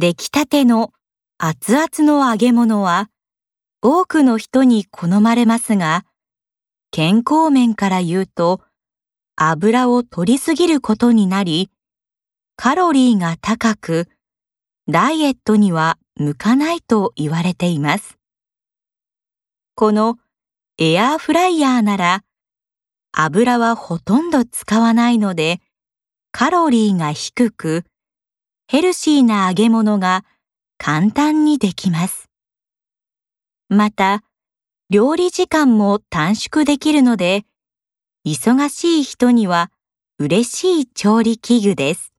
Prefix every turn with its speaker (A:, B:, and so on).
A: 出来たての熱々の揚げ物は多くの人に好まれますが、健康面から言うと油を取りすぎることになり、カロリーが高く、ダイエットには向かないと言われています。このエアーフライヤーなら油はほとんど使わないのでカロリーが低くヘルシーな揚げ物が簡単にできます。また料理時間も短縮できるので忙しい人には嬉しい調理器具です。